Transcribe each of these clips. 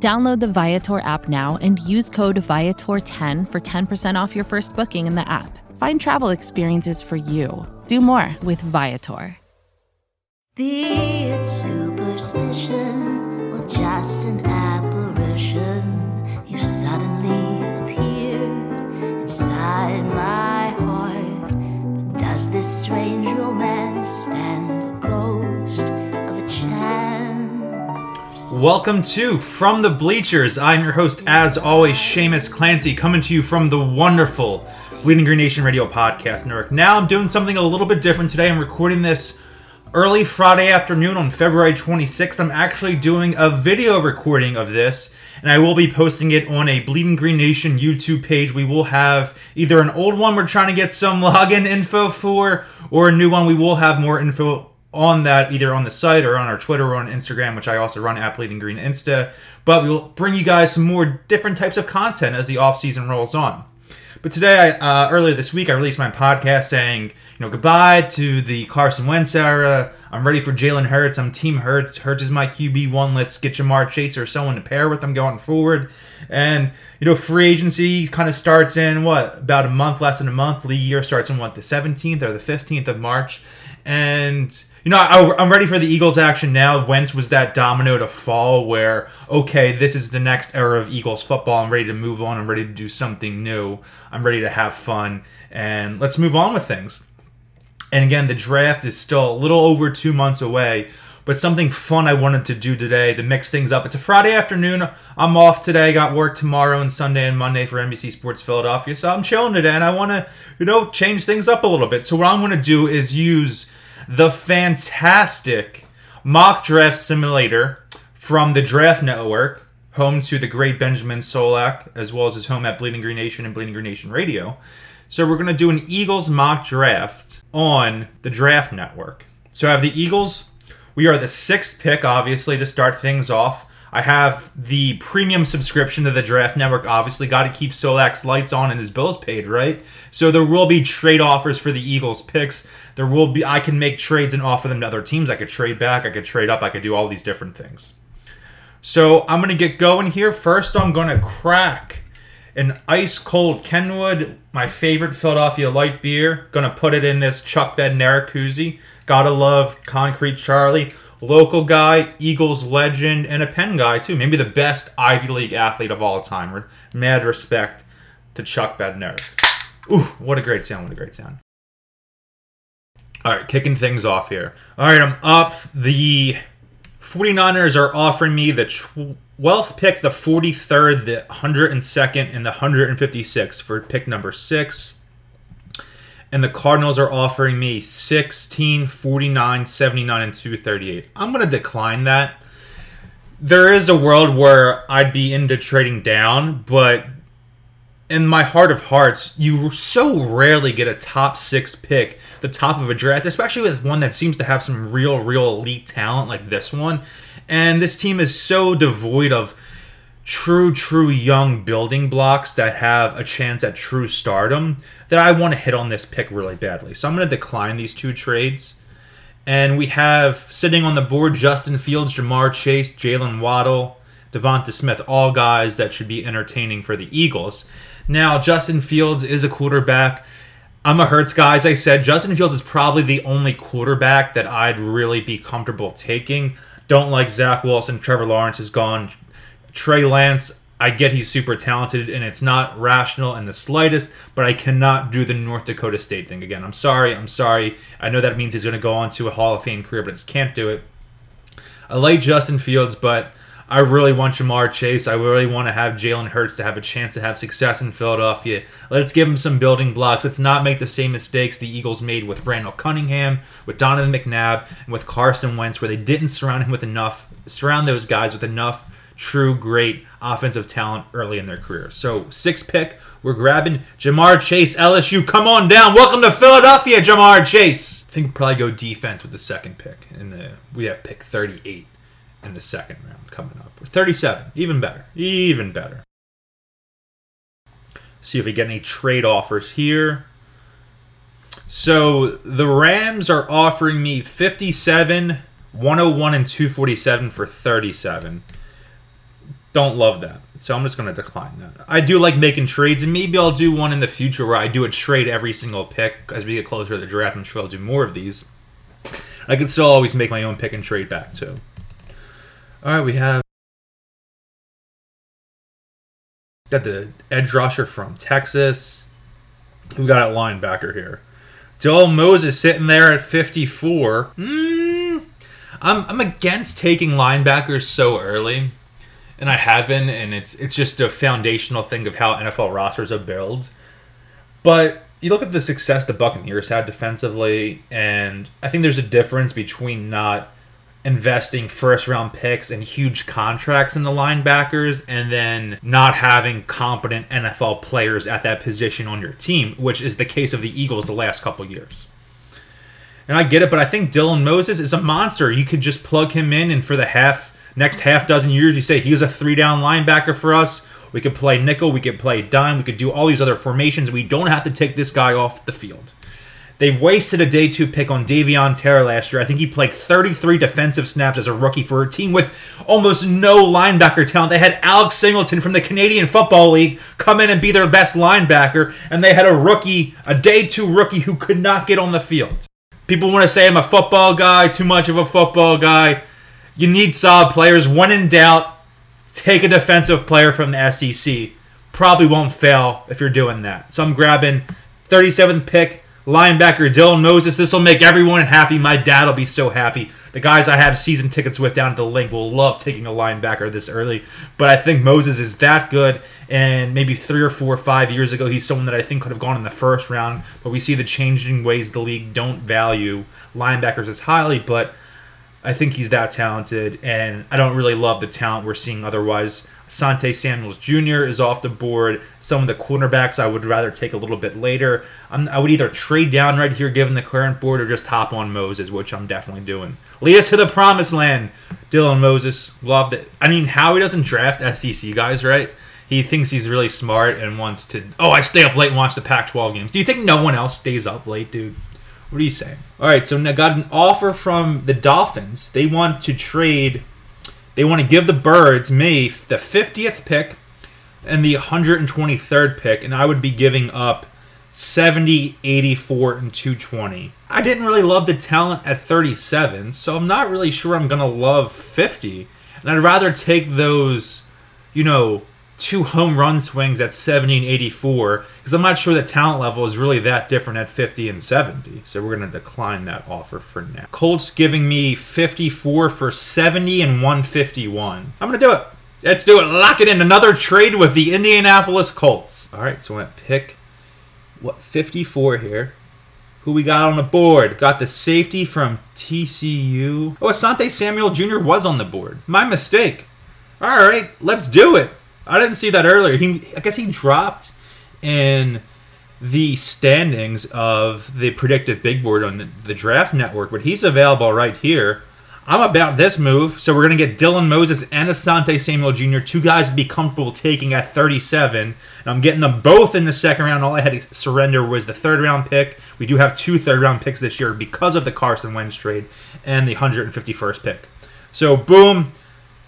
Download the Viator app now and use code Viator10 for 10% off your first booking in the app. Find travel experiences for you. Do more with Viator. Be it superstition or just an apparition, you suddenly appeared inside my heart. Does this strange romance stand Welcome to From the Bleachers. I'm your host, as always, Seamus Clancy, coming to you from the wonderful Bleeding Green Nation Radio Podcast Network. Now I'm doing something a little bit different today. I'm recording this early Friday afternoon on February 26th. I'm actually doing a video recording of this, and I will be posting it on a Bleeding Green Nation YouTube page. We will have either an old one we're trying to get some login info for, or a new one. We will have more info on that either on the site or on our Twitter or on Instagram, which I also run at Bleeding Green Insta. But we will bring you guys some more different types of content as the off season rolls on. But today, I, uh, earlier this week, I released my podcast saying, you know, goodbye to the Carson Wentz era. I'm ready for Jalen Hurts. I'm Team Hurts. Hurts is my QB one. Let's get Ja'Marr Chase or someone to pair with them going forward. And you know, free agency kind of starts in what about a month, less than a month. League year starts in what the 17th or the 15th of March. And you know, I, I'm ready for the Eagles action now. Wentz was that domino to fall where, okay, this is the next era of Eagles football. I'm ready to move on. I'm ready to do something new. I'm ready to have fun. And let's move on with things. And again, the draft is still a little over two months away. But something fun I wanted to do today to mix things up. It's a Friday afternoon. I'm off today. Got work tomorrow and Sunday and Monday for NBC Sports Philadelphia. So I'm chilling today and I want to, you know, change things up a little bit. So what I'm going to do is use the fantastic mock draft simulator from the Draft Network, home to the great Benjamin Solak, as well as his home at Bleeding Green Nation and Bleeding Green Nation Radio. So we're going to do an Eagles mock draft on the Draft Network. So I have the Eagles. We are the sixth pick, obviously, to start things off. I have the premium subscription to the Draft Network. Obviously, got to keep Solak's lights on and his bills paid, right? So there will be trade offers for the Eagles picks. There will be. I can make trades and offer them to other teams. I could trade back. I could trade up. I could do all these different things. So I'm gonna get going here. First, I'm gonna crack an ice cold Kenwood, my favorite Philadelphia light beer. Gonna put it in this Chuck Bednarik koozie. Gotta love Concrete Charlie local guy, Eagles legend, and a Penn guy too. Maybe the best Ivy League athlete of all time. Mad respect to Chuck Bednarik. Ooh, what a great sound! What a great sound. All right, kicking things off here. All right, I'm up. The 49ers are offering me the 12th pick, the 43rd, the 102nd, and the 156th for pick number six and the Cardinals are offering me 16, 49, 79, and 238. I'm going to decline that. There is a world where I'd be into trading down, but in my heart of hearts, you so rarely get a top six pick, the top of a draft, especially with one that seems to have some real, real elite talent like this one. And this team is so devoid of true, true young building blocks that have a chance at true stardom that I want to hit on this pick really badly. So I'm going to decline these two trades. And we have sitting on the board Justin Fields, Ja'Marr Chase, Jaylen Waddle, DeVonta Smith, all guys that should be entertaining for the Eagles. Now, Justin Fields is a quarterback. I'm a Hurts guy, as I said. Justin Fields is probably the only quarterback that I'd really be comfortable taking. Don't like Zach Wilson. Trevor Lawrence is gone. Trey Lance, I get he's super talented and it's not rational in the slightest, but I cannot do the North Dakota State thing again. I'm sorry. I'm sorry. I know that means he's going to go on to a Hall of Fame career, but I just can't do it. I like Justin Fields, but I really want Ja'Marr Chase. I really want to have Jalen Hurts to have a chance to have success in Philadelphia. Let's give him some building blocks. Let's not make the same mistakes the Eagles made with Randall Cunningham, with Donovan McNabb, and with Carson Wentz, where they didn't surround him with enough, surround those guys with enough true great offensive talent early in their career. So six pick, we're grabbing Ja'Marr Chase, LSU. Come on down. Welcome to Philadelphia, Ja'Marr Chase. I think we'll probably go defense with the second pick. In the we have pick 38 in the second round coming up. We're 37, even better, even better. See if we get any trade offers here. So the Rams are offering me 57, 101, and 247 for 37. Don't love that. So I'm just going to decline that. I do like making trades, and maybe I'll do one in the future where I do a trade every single pick as we get closer to the draft. I'm sure I'll do more of these. I can still always make my own pick and trade back too. All right, we have got the edge rusher from Texas. We got a linebacker here. Joel Moses sitting there at 54. Mm, I'm, I'm against taking linebackers so early, and I have been, and it's it's just a foundational thing of how NFL rosters are built. But you look at the success the Buccaneers had defensively, and I think there's a difference between not investing first round picks and huge contracts in the linebackers and then not having competent NFL players at that position on your team, which is the case of the Eagles the last couple years. And I get it, but I think Dylan Moses is a monster. You could just plug him in and for the half next half dozen years you say he's a three down linebacker for us. We could play nickel, we could play dime, we could do all these other formations. We don't have to take this guy off the field. They wasted a day two pick on Davion Taylor last year. I think he played 33 defensive snaps as a rookie for a team with almost no linebacker talent. They had Alex Singleton from the Canadian Football League come in and be their best linebacker, and they had a rookie, a day two rookie who could not get on the field. People want to say I'm a football guy, too much of a football guy. You need solid players. When in doubt, take a defensive player from the SEC. Probably won't fail if you're doing that. So I'm grabbing 37th pick, linebacker Dylan Moses. This will make everyone happy. My dad will be so happy. The guys I have season tickets with down at the Linc will love taking a linebacker this early. But I think Moses is that good. And maybe three or four or five years ago, he's someone that I think could have gone in the first round. But we see the changing ways the league don't value linebackers as highly. But I think he's that talented. And I don't really love the talent we're seeing otherwise. Sante Samuels Jr. is off the board. Some of the cornerbacks I would rather take a little bit later. I'm, i would either trade down right here given the current board or just hop on Moses, which I'm definitely doing. Lead us to the promised land. Dylan Moses. Loved it. I mean, Howie doesn't draft SEC guys, right? He thinks he's really smart and wants to. Oh, I stay up late and watch the Pac 12 games. Do you think no one else stays up late, dude? What are you saying? All right, so I got an offer from the Dolphins. They want to trade they want to give the Birds me the 50th pick and the 123rd pick, and I would be giving up 70, 84, and 220. I didn't really love the talent at 37, so I'm not really sure I'm to love 50. And I'd rather take those, you know, two home run swings at 70 and 84 because I'm not sure the talent level is really that different at 50 and 70. So we're going to decline that offer for now. Colts giving me 54 for 70 and 151. I'm going to do it. Let's do it. Lock it in. Another trade with the Indianapolis Colts. All right, so going to pick what 54 here. Who we got on the board? Got the safety from TCU. Oh, Asante Samuel Jr. was on the board. My mistake. All right, let's do it. I didn't see that earlier. He, I guess he dropped in the standings of the predictive big board on the draft network, but he's available right here. I'm about this move, so we're going to get Dylan Moses and Asante Samuel Jr., two guys to be comfortable taking at 37. And I'm getting them both in the second round. All I had to surrender was the third round pick. We do have two third round picks this year because of the Carson Wentz trade and the 151st pick. So, boom,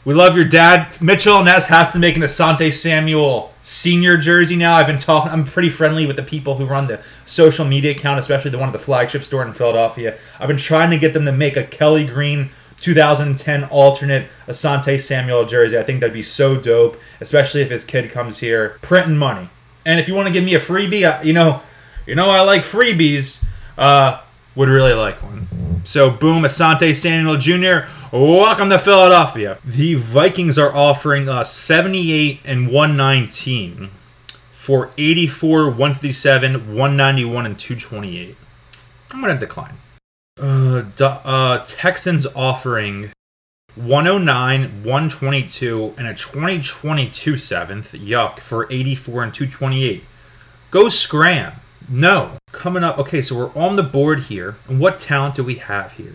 we love your dad. Mitchell Ness has to make an Asante Samuel senior jersey now. I've been talking. I'm pretty friendly with the people who run the social media account, especially the one at the flagship store in Philadelphia. I've been trying to get them to make a Kelly Green 2010 alternate Asante Samuel jersey. I think that'd be so dope, especially if his kid comes here printing money. And if you want to give me a freebie, you know, you know I like freebies. Uh, would really like one. So boom, Asante Samuel Jr. Welcome to Philadelphia. The Vikings are offering us 78 and 119 for 84, 157, 191, and 228. I'm gonna decline. Uh, uh, Texans offering 109, 122, and a 2022 seventh. Yuck for 84 and 228. Go scram. No. Coming up. Okay, so we're on the board here. And what talent do we have here?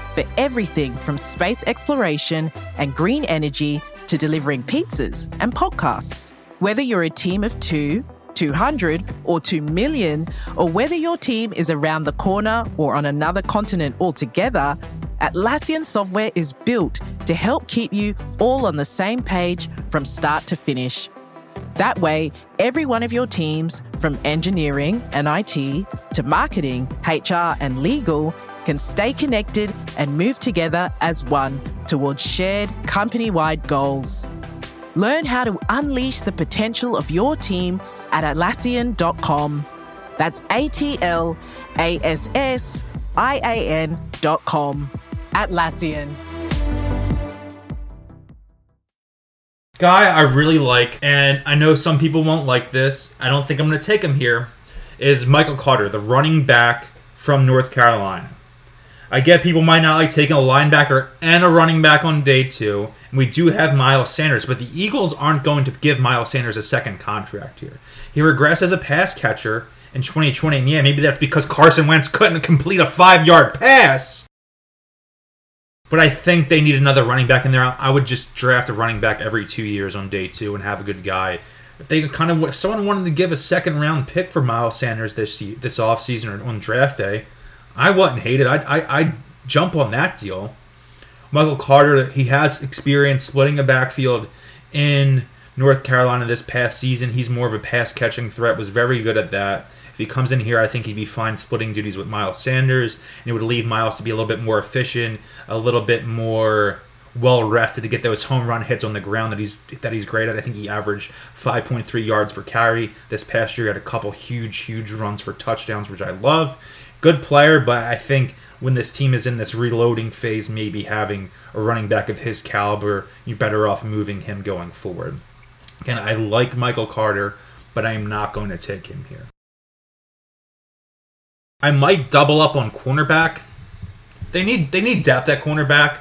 for everything from space exploration and green energy to delivering pizzas and podcasts. Whether you're a team of two, 200, or 2 million, or whether your team is around the corner or on another continent altogether, Atlassian software is built to help keep you all on the same page from start to finish. That way, every one of your teams, from engineering and IT to marketing, HR, and legal, can stay connected and move together as one towards shared company wide goals. Learn how to unleash the potential of your team at Atlassian.com. That's A T L A S S I A N.com. Atlassian. Guy I really like, and I know some people won't like this. I don't think I'm going to take him here. Is Michael Carter, the running back from North Carolina. I get people might not like taking a linebacker and a running back on day two, and we do have Miles Sanders, but the Eagles aren't going to give Miles Sanders a second contract here. He regressed as a pass catcher in 2020, and yeah, maybe that's because Carson Wentz couldn't complete a five yard pass. But I think they need another running back in there. I would just draft a running back every two years on day two and have a good guy. If they kind of someone wanted to give a second round pick for Miles Sanders this this offseason or on draft day, I wouldn't hate it. I'd, I, I'd jump on that deal. Michael Carter, he has experience splitting a backfield in North Carolina this past season. He's more of a pass catching threat, was very good at that. If he comes in here, I think he'd be fine splitting duties with Miles Sanders, and it would leave Miles to be a little bit more efficient, a little bit more well rested to get those home run hits on the ground that he's that he's great at. I think he averaged 5.3 yards per carry this past year. He had a couple huge, huge runs for touchdowns, which I love. Good player, but I think when this team is in this reloading phase, maybe having a running back of his caliber, you're better off moving him going forward. Again, I like Michael Carter, but I am not going to take him here. I might double up on cornerback. They need they need depth at cornerback,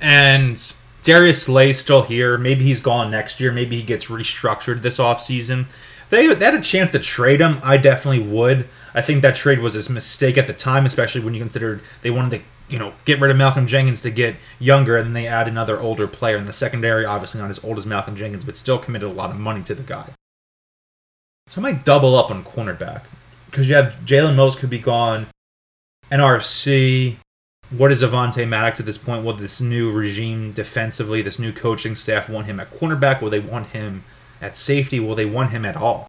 and Darius Slay's still here. Maybe he's gone next year. Maybe he gets restructured this offseason. They, they had a chance to trade him. I definitely would. I think that trade was a mistake at the time, especially when you considered they wanted to, you know, get rid of Malcolm Jenkins to get younger, and then they add another older player in the secondary. Obviously not as old as Malcolm Jenkins, but still committed a lot of money to the guy. So I might double up on cornerback because you have Jalen Mills could be gone, NRC. What is Avonte Maddox at this point? Will this new regime defensively, this new coaching staff want him at cornerback? Will they want him at safety? Will they want him at all?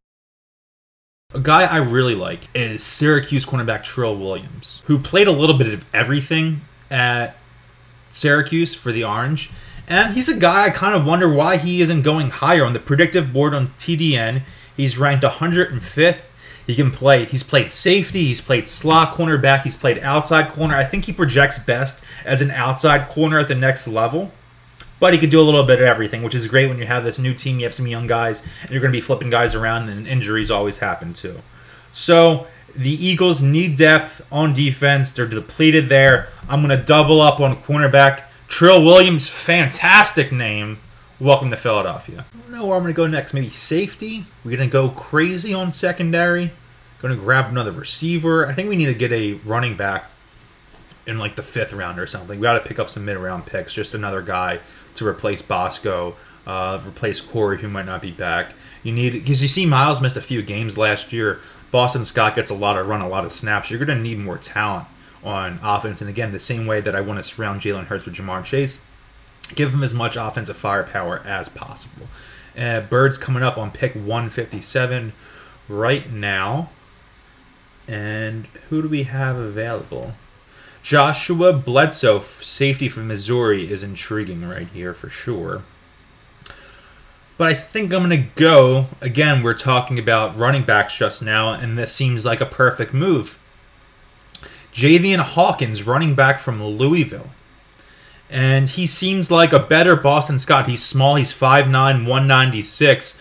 A guy I really like is Syracuse cornerback Trill Williams, who played a little bit of everything at Syracuse for the Orange. And he's a guy I kind of wonder why he isn't going higher on the predictive board on TDN. He's ranked 105th. He can play. He's played safety. He's played slot cornerback. He's played outside corner. I think he projects best as an outside corner at the next level. But he could do a little bit of everything, which is great when you have this new team. You have some young guys, and you're going to be flipping guys around, and injuries always happen too. So the Eagles need depth on defense. They're depleted there. I'm going to double up on cornerback. Trill Williams, fantastic name. Welcome to Philadelphia. I don't know where I'm going to go next. Maybe safety. We're going to go crazy on secondary. Going to grab another receiver. I think we need to get a running back in like the fifth round or something. We got to pick up some mid round picks. Just another guy to replace Bosco, uh, replace Corey, who might not be back. You need because you see Miles missed a few games last year. Boston Scott gets a lot of run, a lot of snaps. You're going to need more talent on offense. And again, the same way that I want to surround Jalen Hurts with Ja'Marr Chase, give him as much offensive firepower as possible. Uh, Birds coming up on pick 157 right now. And who do we have available? Joshua Bledsoe, safety from Missouri, is intriguing right here for sure. But I think I'm going to go. Again, we're talking about running backs just now, and this seems like a perfect move. Javian Hawkins, running back from Louisville and he seems like a better Boston Scott. He's small, he's 5'9, 196,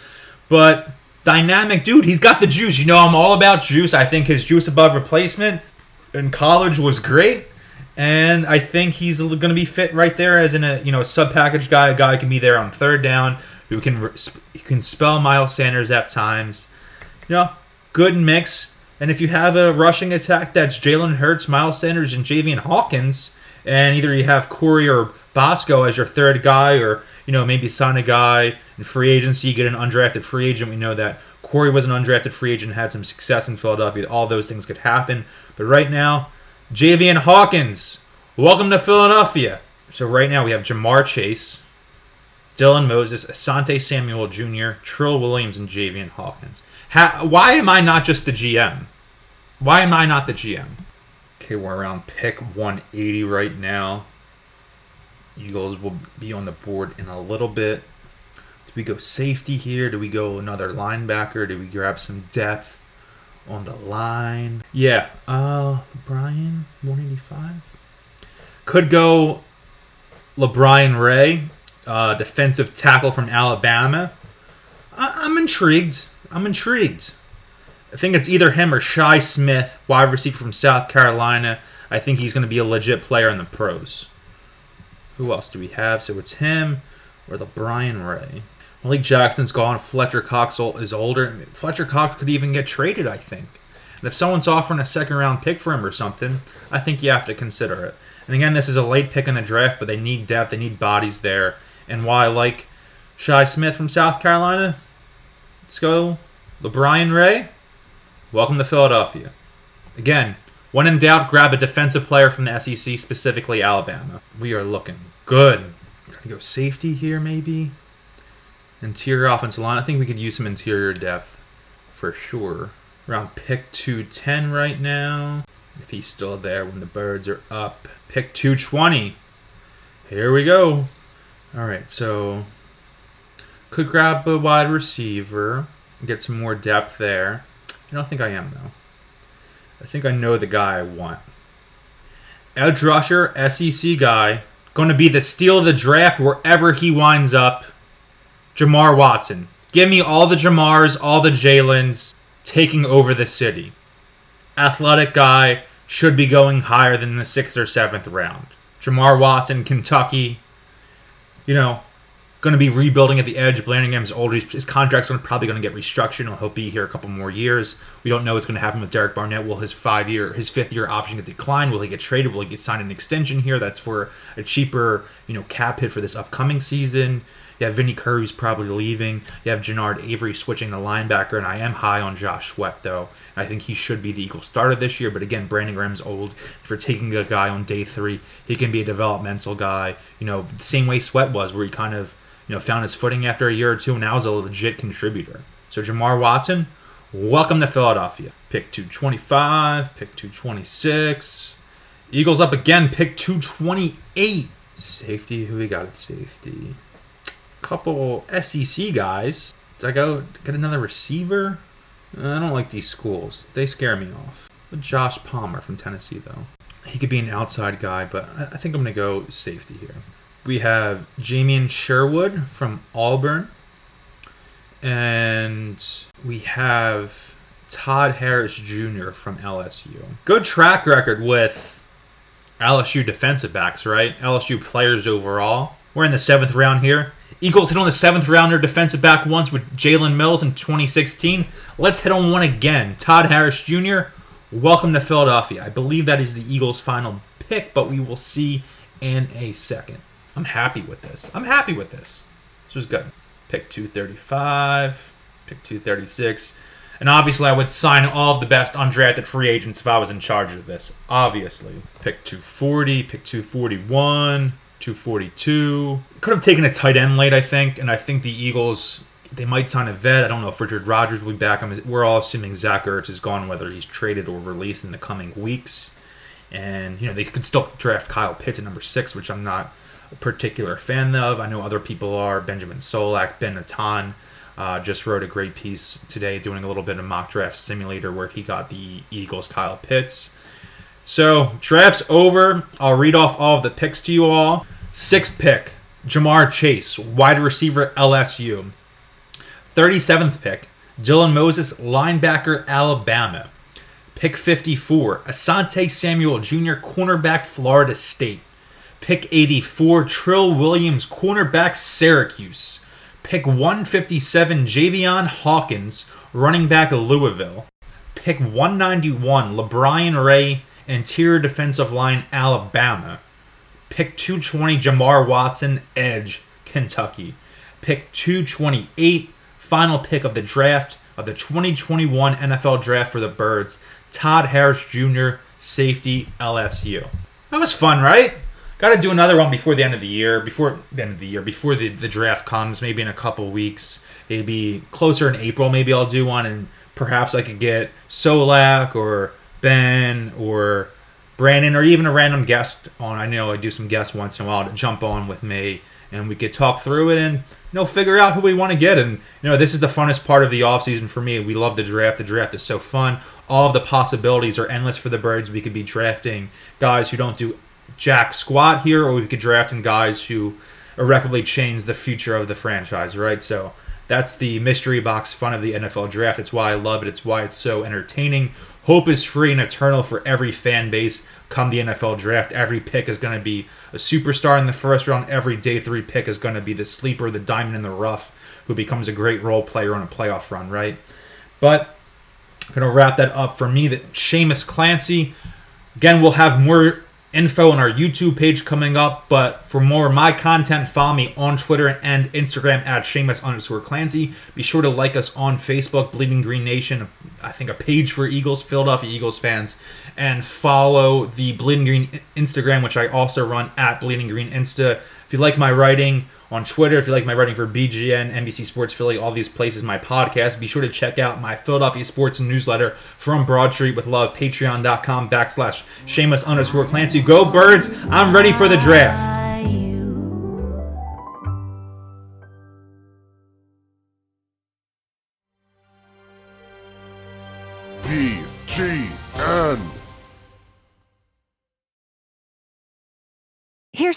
but dynamic dude. He's got the juice. You know, I'm all about juice. I think his juice above replacement in college was great. And I think he's going to be fit right there as in a you know sub package guy, a guy who can be there on third down, who can who can spell Miles Sanders at times. You know, good mix. And if you have a rushing attack that's Jalen Hurts, Miles Sanders, and Javian Hawkins, and either you have Corey or Bosco as your third guy, or you know maybe sign a guy in free agency, get an undrafted free agent. We know that Corey was an undrafted free agent, had some success in Philadelphia. All those things could happen, but right now, Javian Hawkins, welcome to Philadelphia. So right now we have Ja'Marr Chase, Dylan Moses, Asante Samuel Jr., Trill Williams, and Javian Hawkins. How, why am I not just the GM? Why am I not the GM? Okay, we're around pick 180 right now. Eagles will be on the board in a little bit. We go safety here? Do we go another linebacker? Do we grab some depth on the line? Yeah, uh, Brian 185. Could go LaBryan Ray, uh, defensive tackle from Alabama. I- I'm intrigued. I'm intrigued. I think it's either him or Shi Smith, wide receiver from South Carolina. I think he's going to be a legit player in the pros. Who else do we have? So it's him or LaBryan Ray. Malik Jackson's gone. Fletcher Cox is older. Fletcher Cox could even get traded, I think. And if someone's offering a second round pick for him or something, I think you have to consider it. And again, this is a late pick in the draft, but they need depth, they need bodies there. And why I like Shi Smith from South Carolina, let's go LaBryan Ray. Welcome to Philadelphia. Again, when in doubt, grab a defensive player from the SEC, specifically Alabama. We are looking good. Gonna go safety here, maybe. Interior offensive line. I think we could use some interior depth for sure. Around pick 210 right now. If he's still there when the birds are up. Pick 220. Here we go. All right, so could grab a wide receiver, get some more depth there. I don't think I am though. I think I know the guy I want. Edge rusher, SEC guy, going to be the steal of the draft wherever he winds up. Jamar Watson. Give me all the Jamars, all the Jalen's taking over the city. Athletic guy should be going higher than the sixth or seventh round. Jamar Watson, Kentucky. You know, going to be rebuilding at the edge. Brandon Graham's older. His contract's gonna, probably going to get restructured. He'll be here a couple more years. We don't know what's going to happen with Derek Barnett. Will his five year, his fifth year option get declined? Will he get traded? Will he get signed an extension here? That's for a cheaper, you know, cap hit for this upcoming season. You have Vinny Curry who's probably leaving. You have Genard Avery switching the linebacker, and I am high on Josh Sweat though. I think he should be the Eagle starter this year. But again, Brandon Graham's old. If you're taking a guy on day three, he can be a developmental guy. You know, the same way Sweat was, where he kind of you know, found his footing after a year or two, and now is a legit contributor. So Jamar Watson, welcome to Philadelphia. Pick 225, pick 226. Eagles up again, pick 228. Safety, who we got at safety? Couple SEC guys. I go get another receiver? I don't like these schools. They scare me off. Josh Palmer from Tennessee, though. He could be an outside guy, but I think I'm going to go safety here. We have Jamien Sherwood from Auburn. And we have Todd Harris Jr. from LSU. Good track record with LSU defensive backs, right? LSU players overall. We're in the seventh round here. Eagles hit on the seventh rounder defensive back once with Jalen Mills in 2016. Let's hit on one again. Todd Harris Jr., welcome to Philadelphia. I believe that is the Eagles' final pick, but we will see in a second. I'm happy with this. I'm happy with this. This was good. Pick 235, pick 236. And obviously, I would sign all of the best undrafted free agents if I was in charge of this. Obviously. Pick 240, pick 241, 242. Could have taken a tight end late, I think. And I think the Eagles, they might sign a vet. I don't know if Richard Rodgers will be back. I'm, we're all assuming Zach Ertz is gone, whether he's traded or released in the coming weeks. And, you know, they could still draft Kyle Pitts at number six, which I'm not a particular fan of. I know other people are. Benjamin Solak, Ben Natan. Uh, just wrote a great piece today doing a little bit of mock draft simulator where he got the Eagles Kyle Pitts. So, draft's over. I'll read off all of the picks to you all. Sixth pick, Ja'Marr Chase, wide receiver LSU. 37th pick, Dylan Moses, linebacker Alabama. Pick 54, Asante Samuel Jr., cornerback Florida State. Pick 84, Trill Williams, cornerback Syracuse. Pick 157, Javian Hawkins, running back Louisville. Pick 191, LaBryan Ray, interior defensive line Alabama. Pick 220, Jamar Watson, edge Kentucky. Pick 228, final pick of the draft of the 2021 NFL draft for the Birds, Todd Harris Jr., safety LSU. That was fun, right? Got to do another one before the end of the year, before the end of the year, before the, the draft comes, maybe in a couple weeks, maybe closer in April, maybe I'll do one, and perhaps I could get Solak or Ben or Brandon or even a random guest on. I know I do some guests once in a while to jump on with me, and we could talk through it and you know figure out who we want to get. And you know this is the funnest part of the offseason for me. We love the draft. The draft is so fun. All of the possibilities are endless for the birds. We could be drafting guys who don't do jack squat here, or we could draft in guys who irreparably change the future of the franchise, right? So that's the mystery box fun of the NFL draft. It's why I love it. It's why it's so entertaining. Hope is free and eternal for every fan base come the NFL draft. Every pick is going to be a superstar in the first round. Every day three pick is going to be the sleeper, the diamond in the rough, who becomes a great role player on a playoff run, right? But I'm going to wrap that up for me. That Seamus Clancy. Again, we'll have more info on our YouTube page coming up. But for more of my content, follow me on Twitter and Instagram at Seamus underscore Clancy. Be sure to like us on Facebook, Bleeding Green Nation, I think a page for Eagles, Philadelphia Eagles fans, and follow the Bleeding Green Instagram, which I also run at Bleeding Green Insta. If you like my writing on Twitter, if you like my writing for BGN, NBC Sports Philly, all these places, my podcast, be sure to check out my Philadelphia Sports newsletter from Broad Street with Love, patreon.com backslash Seamus underscore Clancy. Go Birds! I'm ready for the draft.